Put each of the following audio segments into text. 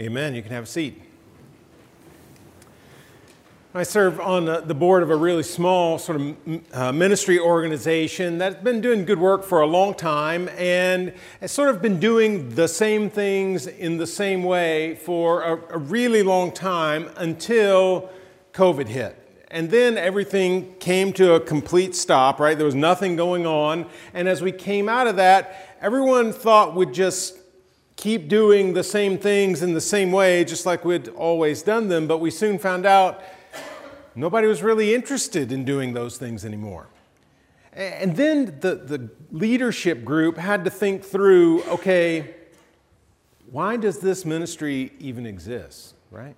Amen. You can have a seat. I serve on the board of a really small sort of uh, ministry organization that's been doing good work for a long time and has sort of been doing the same things in the same way for a, a really long time until COVID hit. And then everything came to a complete stop, right? There was nothing going on. And as we came out of that, everyone thought we'd just keep doing the same things in the same way, just like we'd always done them. But we soon found out Nobody was really interested in doing those things anymore. And then the, the leadership group had to think through okay, why does this ministry even exist, right?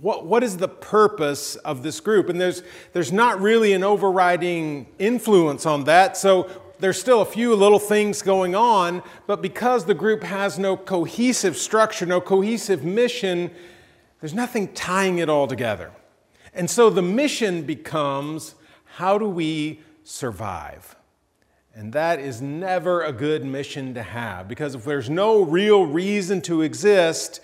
What, what is the purpose of this group? And there's, there's not really an overriding influence on that, so there's still a few little things going on, but because the group has no cohesive structure, no cohesive mission, there's nothing tying it all together. And so the mission becomes how do we survive? And that is never a good mission to have because if there's no real reason to exist,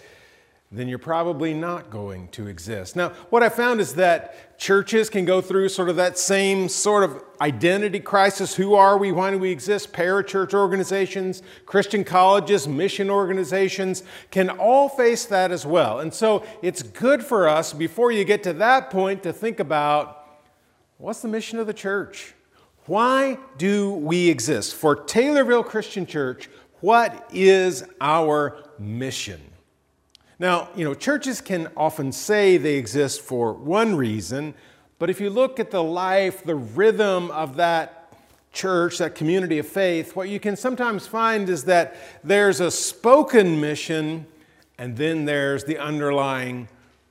then you're probably not going to exist. Now, what I found is that churches can go through sort of that same sort of identity crisis. Who are we? Why do we exist? Parachurch organizations, Christian colleges, mission organizations can all face that as well. And so it's good for us, before you get to that point, to think about what's the mission of the church? Why do we exist? For Taylorville Christian Church, what is our mission? Now, you know, churches can often say they exist for one reason, but if you look at the life, the rhythm of that church, that community of faith, what you can sometimes find is that there's a spoken mission and then there's the underlying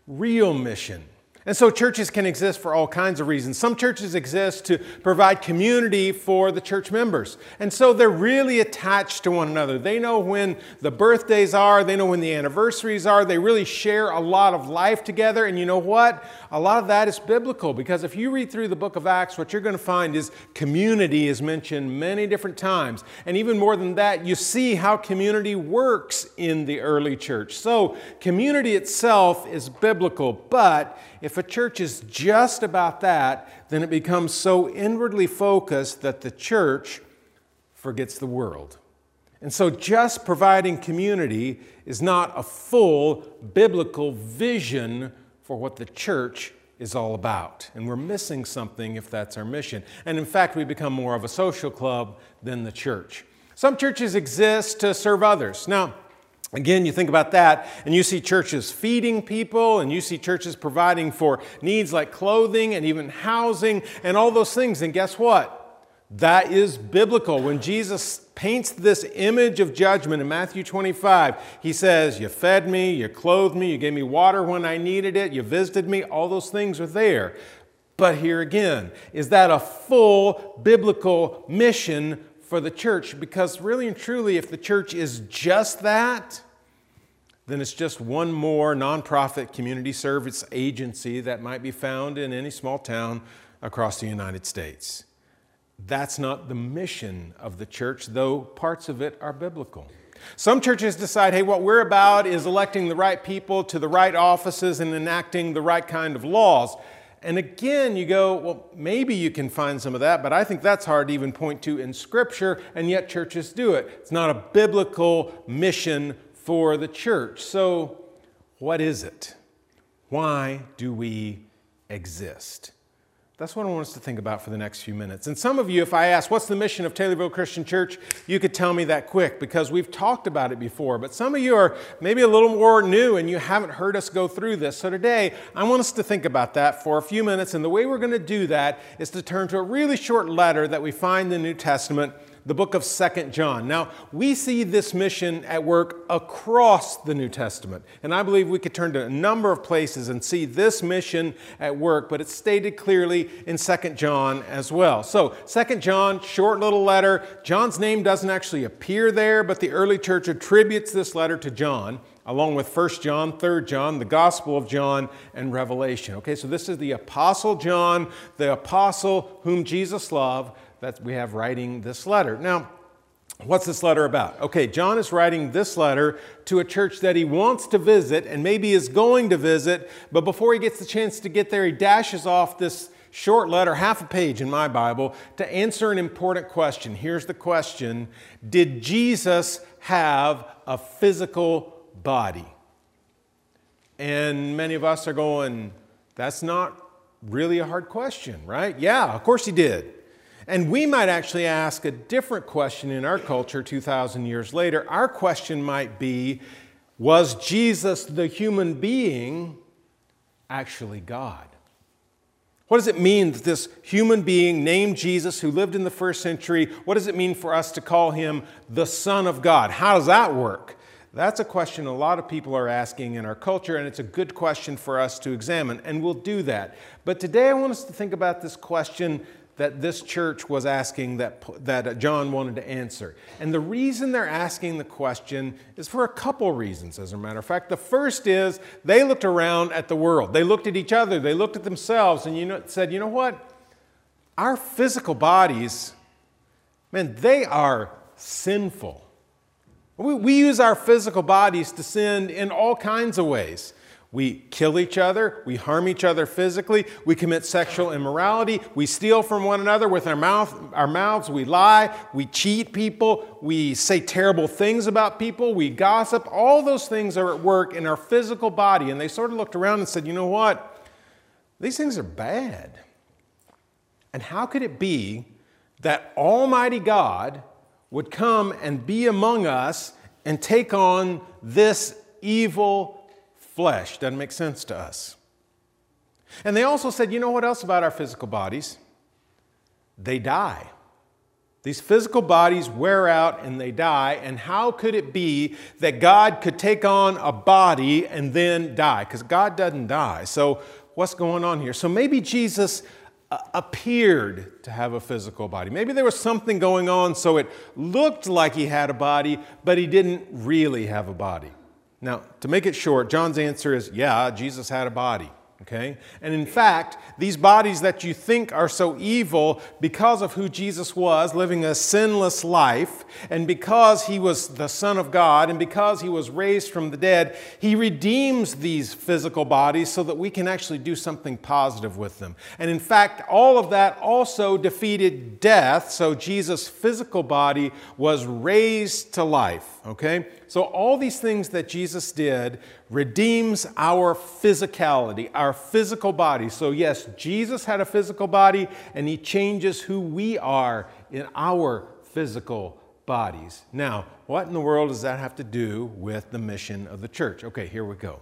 real mission. And so churches can exist for all kinds of reasons. Some churches exist to provide community for the church members. And so they're really attached to one another. They know when the birthdays are, they know when the anniversaries are. They really share a lot of life together. And you know what? A lot of that is biblical because if you read through the book of Acts, what you're going to find is community is mentioned many different times. And even more than that, you see how community works in the early church. So community itself is biblical, but if a church is just about that, then it becomes so inwardly focused that the church forgets the world. And so, just providing community is not a full biblical vision for what the church is all about. And we're missing something if that's our mission. And in fact, we become more of a social club than the church. Some churches exist to serve others. Now, Again, you think about that, and you see churches feeding people, and you see churches providing for needs like clothing and even housing and all those things. And guess what? That is biblical. When Jesus paints this image of judgment in Matthew 25, he says, You fed me, you clothed me, you gave me water when I needed it, you visited me, all those things are there. But here again, is that a full biblical mission for the church? Because really and truly, if the church is just that, then it's just one more nonprofit community service agency that might be found in any small town across the United States. That's not the mission of the church, though parts of it are biblical. Some churches decide, hey, what we're about is electing the right people to the right offices and enacting the right kind of laws. And again, you go, well, maybe you can find some of that, but I think that's hard to even point to in Scripture, and yet churches do it. It's not a biblical mission for the church. So, what is it? Why do we exist? That's what I want us to think about for the next few minutes. And some of you, if I ask, what's the mission of Taylorville Christian Church, you could tell me that quick because we've talked about it before. But some of you are maybe a little more new and you haven't heard us go through this. So today, I want us to think about that for a few minutes. And the way we're going to do that is to turn to a really short letter that we find in the New Testament the book of Second John. Now, we see this mission at work across the New Testament. And I believe we could turn to a number of places and see this mission at work, but it's stated clearly in Second John as well. So, Second John, short little letter. John's name doesn't actually appear there, but the early church attributes this letter to John along with 1 John, 3 John, the Gospel of John, and Revelation. Okay, so this is the Apostle John, the apostle whom Jesus loved, that we have writing this letter. Now, What's this letter about? Okay, John is writing this letter to a church that he wants to visit and maybe is going to visit, but before he gets the chance to get there, he dashes off this short letter, half a page in my Bible, to answer an important question. Here's the question Did Jesus have a physical body? And many of us are going, That's not really a hard question, right? Yeah, of course he did. And we might actually ask a different question in our culture 2,000 years later. Our question might be Was Jesus, the human being, actually God? What does it mean that this human being named Jesus, who lived in the first century, what does it mean for us to call him the Son of God? How does that work? That's a question a lot of people are asking in our culture, and it's a good question for us to examine, and we'll do that. But today I want us to think about this question that this church was asking that, that John wanted to answer. And the reason they're asking the question is for a couple reasons, as a matter of fact. The first is they looked around at the world, they looked at each other, they looked at themselves, and you know, said, you know what? Our physical bodies, man, they are sinful. We, we use our physical bodies to sin in all kinds of ways. We kill each other, we harm each other physically, we commit sexual immorality, we steal from one another with our, mouth, our mouths, we lie, we cheat people, we say terrible things about people, we gossip. All those things are at work in our physical body. And they sort of looked around and said, you know what? These things are bad. And how could it be that Almighty God would come and be among us and take on this evil flesh. Doesn't make sense to us. And they also said, you know what else about our physical bodies? They die. These physical bodies wear out and they die. And how could it be that God could take on a body and then die? Because God doesn't die. So, what's going on here? So, maybe Jesus uh, appeared to have a physical body. Maybe there was something going on so it looked like he had a body, but he didn't really have a body. Now, to make it short, John's answer is yeah, Jesus had a body. Okay? And in fact, these bodies that you think are so evil because of who Jesus was, living a sinless life, and because he was the Son of God, and because he was raised from the dead, he redeems these physical bodies so that we can actually do something positive with them. And in fact, all of that also defeated death, so Jesus' physical body was raised to life. Okay? So, all these things that Jesus did redeems our physicality, our physical body. So, yes, Jesus had a physical body, and he changes who we are in our physical bodies. Now, what in the world does that have to do with the mission of the church? Okay, here we go.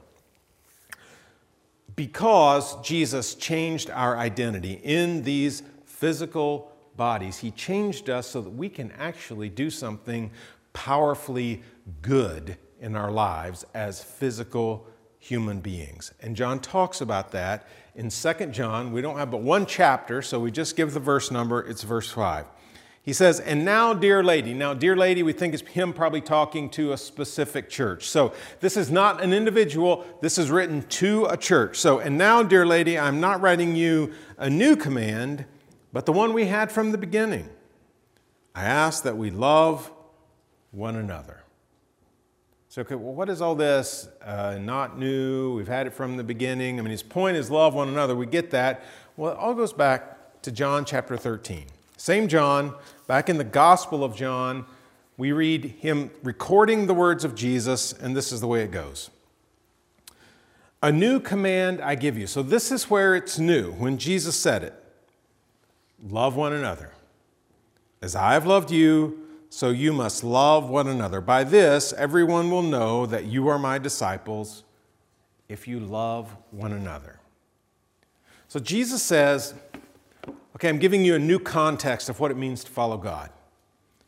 Because Jesus changed our identity in these physical bodies, he changed us so that we can actually do something powerfully good in our lives as physical human beings. And John talks about that in 2 John. We don't have but one chapter, so we just give the verse number. It's verse 5. He says, And now, dear lady. Now, dear lady, we think it's him probably talking to a specific church. So this is not an individual, this is written to a church. So, and now, dear lady, I'm not writing you a new command, but the one we had from the beginning. I ask that we love one another. So, okay, well, what is all this? Uh, not new. We've had it from the beginning. I mean, his point is love one another. We get that. Well, it all goes back to John chapter 13. Same John, back in the Gospel of John, we read him recording the words of Jesus, and this is the way it goes. A new command I give you. So, this is where it's new, when Jesus said it love one another. As I have loved you, so you must love one another. By this, everyone will know that you are my disciples if you love one another. So Jesus says, okay, I'm giving you a new context of what it means to follow God.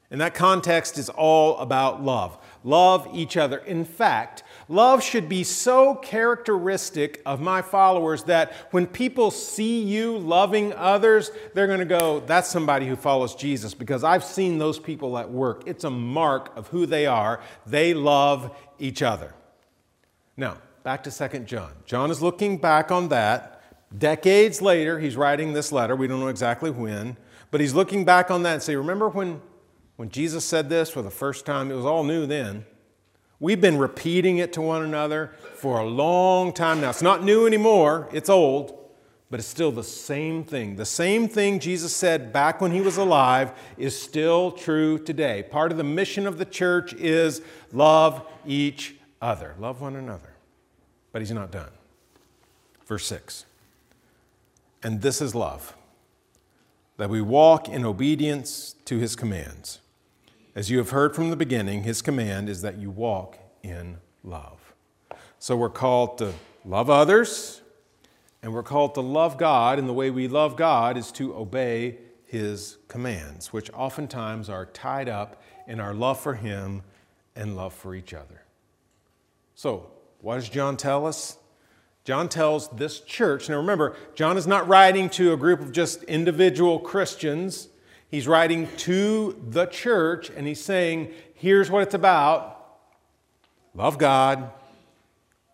And that context is all about love. Love each other. In fact, love should be so characteristic of my followers that when people see you loving others, they're going to go, that's somebody who follows Jesus because I've seen those people at work. It's a mark of who they are. They love each other. Now, back to 2 John. John is looking back on that. Decades later, he's writing this letter. We don't know exactly when, but he's looking back on that and say, Remember when When Jesus said this for the first time, it was all new then. We've been repeating it to one another for a long time now. It's not new anymore, it's old, but it's still the same thing. The same thing Jesus said back when he was alive is still true today. Part of the mission of the church is love each other, love one another. But he's not done. Verse 6 And this is love, that we walk in obedience to his commands. As you have heard from the beginning, his command is that you walk in love. So we're called to love others, and we're called to love God, and the way we love God is to obey his commands, which oftentimes are tied up in our love for him and love for each other. So, what does John tell us? John tells this church, now remember, John is not writing to a group of just individual Christians. He's writing to the church and he's saying, here's what it's about love God,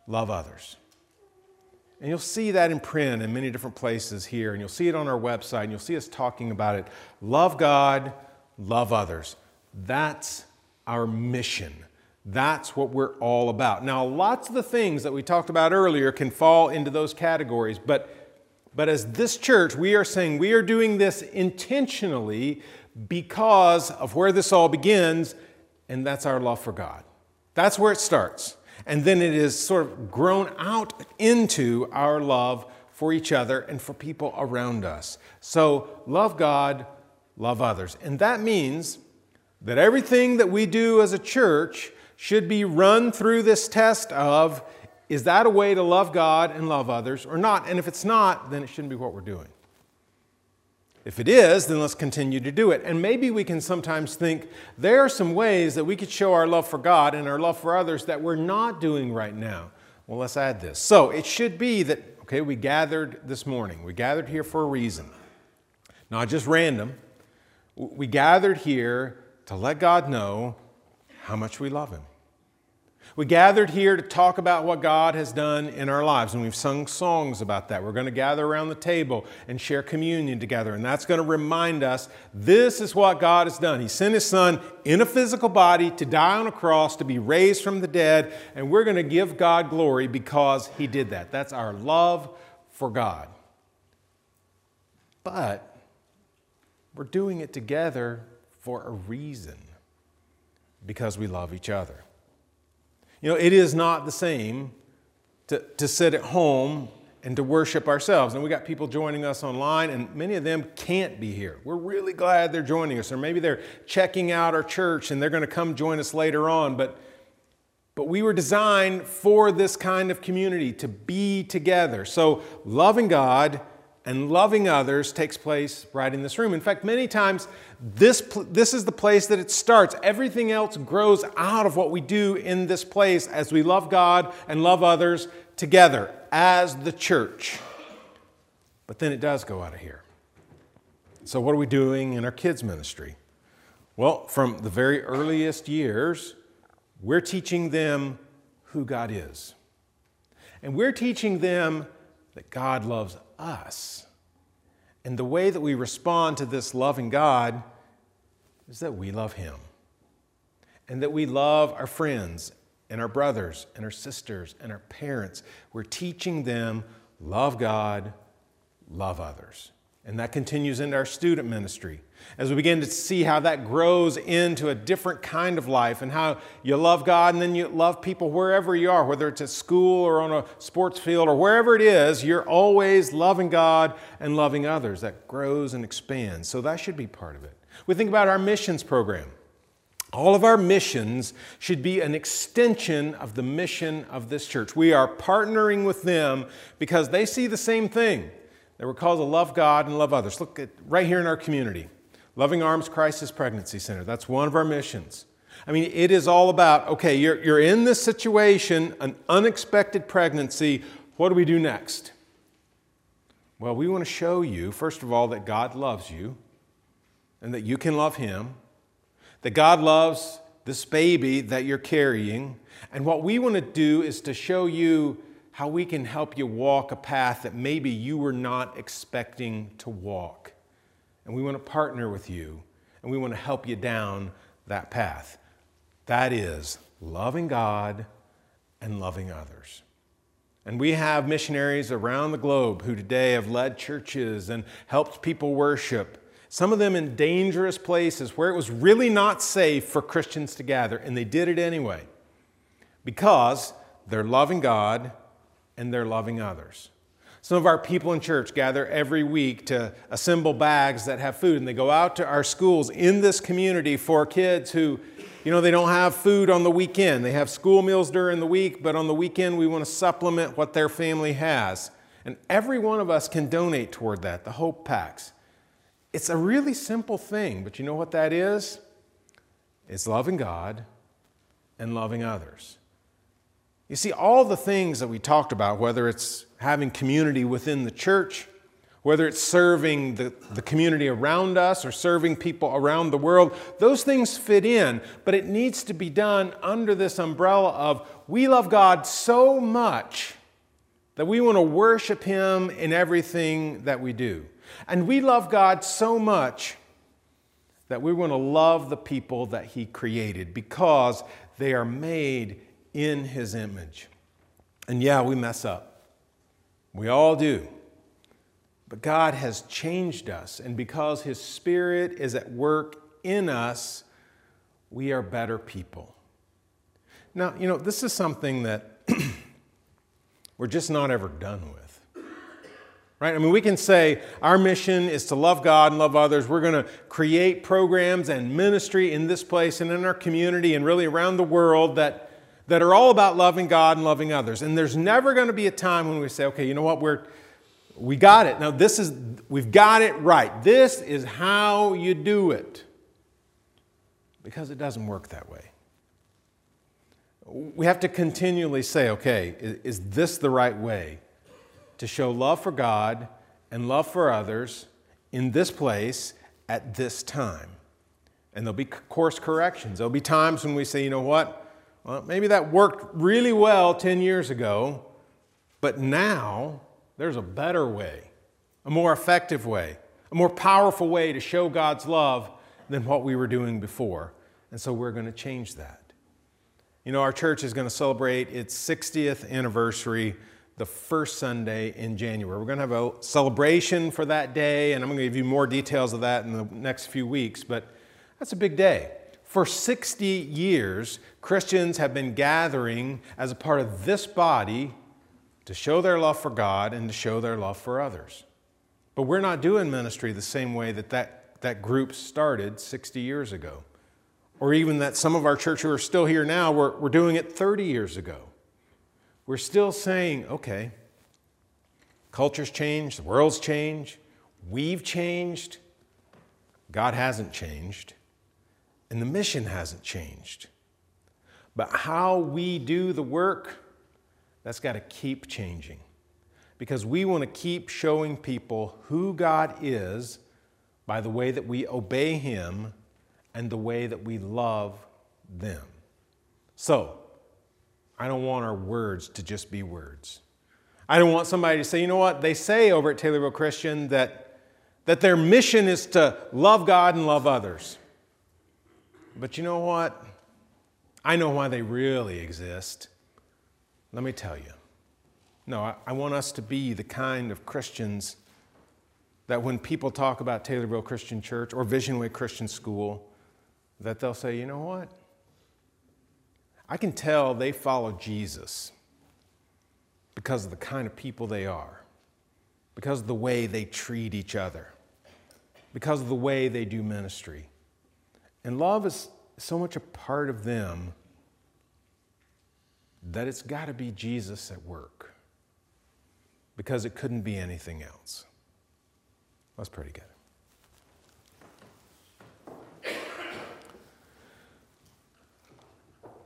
love others. And you'll see that in print in many different places here, and you'll see it on our website, and you'll see us talking about it. Love God, love others. That's our mission. That's what we're all about. Now, lots of the things that we talked about earlier can fall into those categories, but, but as this church, we are saying we are doing this intentionally because of where this all begins, and that's our love for God. That's where it starts. And then it is sort of grown out into our love for each other and for people around us. So, love God, love others. And that means that everything that we do as a church should be run through this test of is that a way to love God and love others or not? And if it's not, then it shouldn't be what we're doing. If it is, then let's continue to do it. And maybe we can sometimes think there are some ways that we could show our love for God and our love for others that we're not doing right now. Well, let's add this. So it should be that, okay, we gathered this morning. We gathered here for a reason, not just random. We gathered here to let God know how much we love Him. We gathered here to talk about what God has done in our lives, and we've sung songs about that. We're going to gather around the table and share communion together, and that's going to remind us this is what God has done. He sent His Son in a physical body to die on a cross, to be raised from the dead, and we're going to give God glory because He did that. That's our love for God. But we're doing it together for a reason because we love each other. You know, it is not the same to, to sit at home and to worship ourselves. And we got people joining us online, and many of them can't be here. We're really glad they're joining us, or maybe they're checking out our church and they're going to come join us later on. But, but we were designed for this kind of community to be together. So, loving God and loving others takes place right in this room. In fact, many times this, this is the place that it starts. Everything else grows out of what we do in this place as we love God and love others together as the church. But then it does go out of here. So, what are we doing in our kids' ministry? Well, from the very earliest years, we're teaching them who God is. And we're teaching them that God loves us. And the way that we respond to this loving God is that we love Him. And that we love our friends and our brothers and our sisters and our parents. We're teaching them love God, love others. And that continues into our student ministry as we begin to see how that grows into a different kind of life and how you love God and then you love people wherever you are, whether it's at school or on a sports field or wherever it is, you're always loving God and loving others. That grows and expands. So that should be part of it. We think about our missions program. All of our missions should be an extension of the mission of this church. We are partnering with them because they see the same thing that we're called to love God and love others. Look at right here in our community. Loving Arms Crisis Pregnancy Center. That's one of our missions. I mean, it is all about okay, you're, you're in this situation, an unexpected pregnancy. What do we do next? Well, we want to show you, first of all, that God loves you and that you can love Him, that God loves this baby that you're carrying. And what we want to do is to show you how we can help you walk a path that maybe you were not expecting to walk. And we want to partner with you and we want to help you down that path. That is loving God and loving others. And we have missionaries around the globe who today have led churches and helped people worship, some of them in dangerous places where it was really not safe for Christians to gather, and they did it anyway because they're loving God and they're loving others. Some of our people in church gather every week to assemble bags that have food, and they go out to our schools in this community for kids who, you know, they don't have food on the weekend. They have school meals during the week, but on the weekend we want to supplement what their family has. And every one of us can donate toward that, the Hope Packs. It's a really simple thing, but you know what that is? It's loving God and loving others. You see, all the things that we talked about, whether it's having community within the church, whether it's serving the, the community around us or serving people around the world, those things fit in, but it needs to be done under this umbrella of we love God so much that we want to worship Him in everything that we do. And we love God so much that we want to love the people that He created because they are made in His image. And yeah, we mess up. We all do. But God has changed us, and because His Spirit is at work in us, we are better people. Now, you know, this is something that we're just not ever done with. Right? I mean, we can say our mission is to love God and love others. We're going to create programs and ministry in this place and in our community and really around the world that that are all about loving God and loving others. And there's never going to be a time when we say, okay, you know what, we're we got it. Now this is we've got it right. This is how you do it. Because it doesn't work that way. We have to continually say, okay, is, is this the right way to show love for God and love for others in this place at this time? And there'll be course corrections. There'll be times when we say, you know what? Well, maybe that worked really well 10 years ago, but now there's a better way, a more effective way, a more powerful way to show God's love than what we were doing before. And so we're going to change that. You know, our church is going to celebrate its 60th anniversary the first Sunday in January. We're going to have a celebration for that day, and I'm going to give you more details of that in the next few weeks, but that's a big day. For 60 years, Christians have been gathering as a part of this body to show their love for God and to show their love for others. But we're not doing ministry the same way that that, that group started 60 years ago. Or even that some of our church who are still here now, we're, we're doing it 30 years ago. We're still saying, okay, culture's changed, the world's changed, we've changed, God hasn't changed. And the mission hasn't changed. But how we do the work, that's got to keep changing. Because we want to keep showing people who God is by the way that we obey Him and the way that we love them. So, I don't want our words to just be words. I don't want somebody to say, you know what, they say over at Taylorville Christian that, that their mission is to love God and love others. But you know what? I know why they really exist. Let me tell you. No, I, I, want us to be the kind of Christians that when people talk about Taylorville Christian Church or Vision Way Christian School, that they'll say, you know what? I can tell they follow Jesus because of the kind of people they are, because of the way they treat each other, because of the way they do ministry. And love is so much a part of them that it's got to be Jesus at work because it couldn't be anything else. Let's pray together.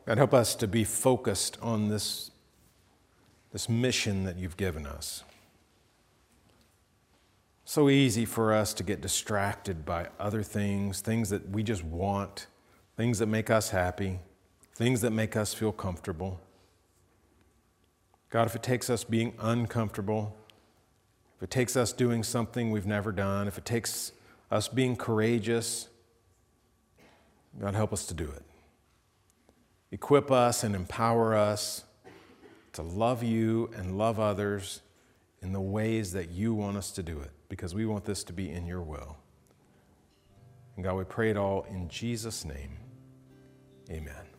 God, help us to be focused on this, this mission that you've given us. So easy for us to get distracted by other things, things that we just want, things that make us happy, things that make us feel comfortable. God, if it takes us being uncomfortable, if it takes us doing something we've never done, if it takes us being courageous, God, help us to do it. Equip us and empower us to love you and love others in the ways that you want us to do it, because we want this to be in your will. And God, we pray it all in Jesus' name. Amen.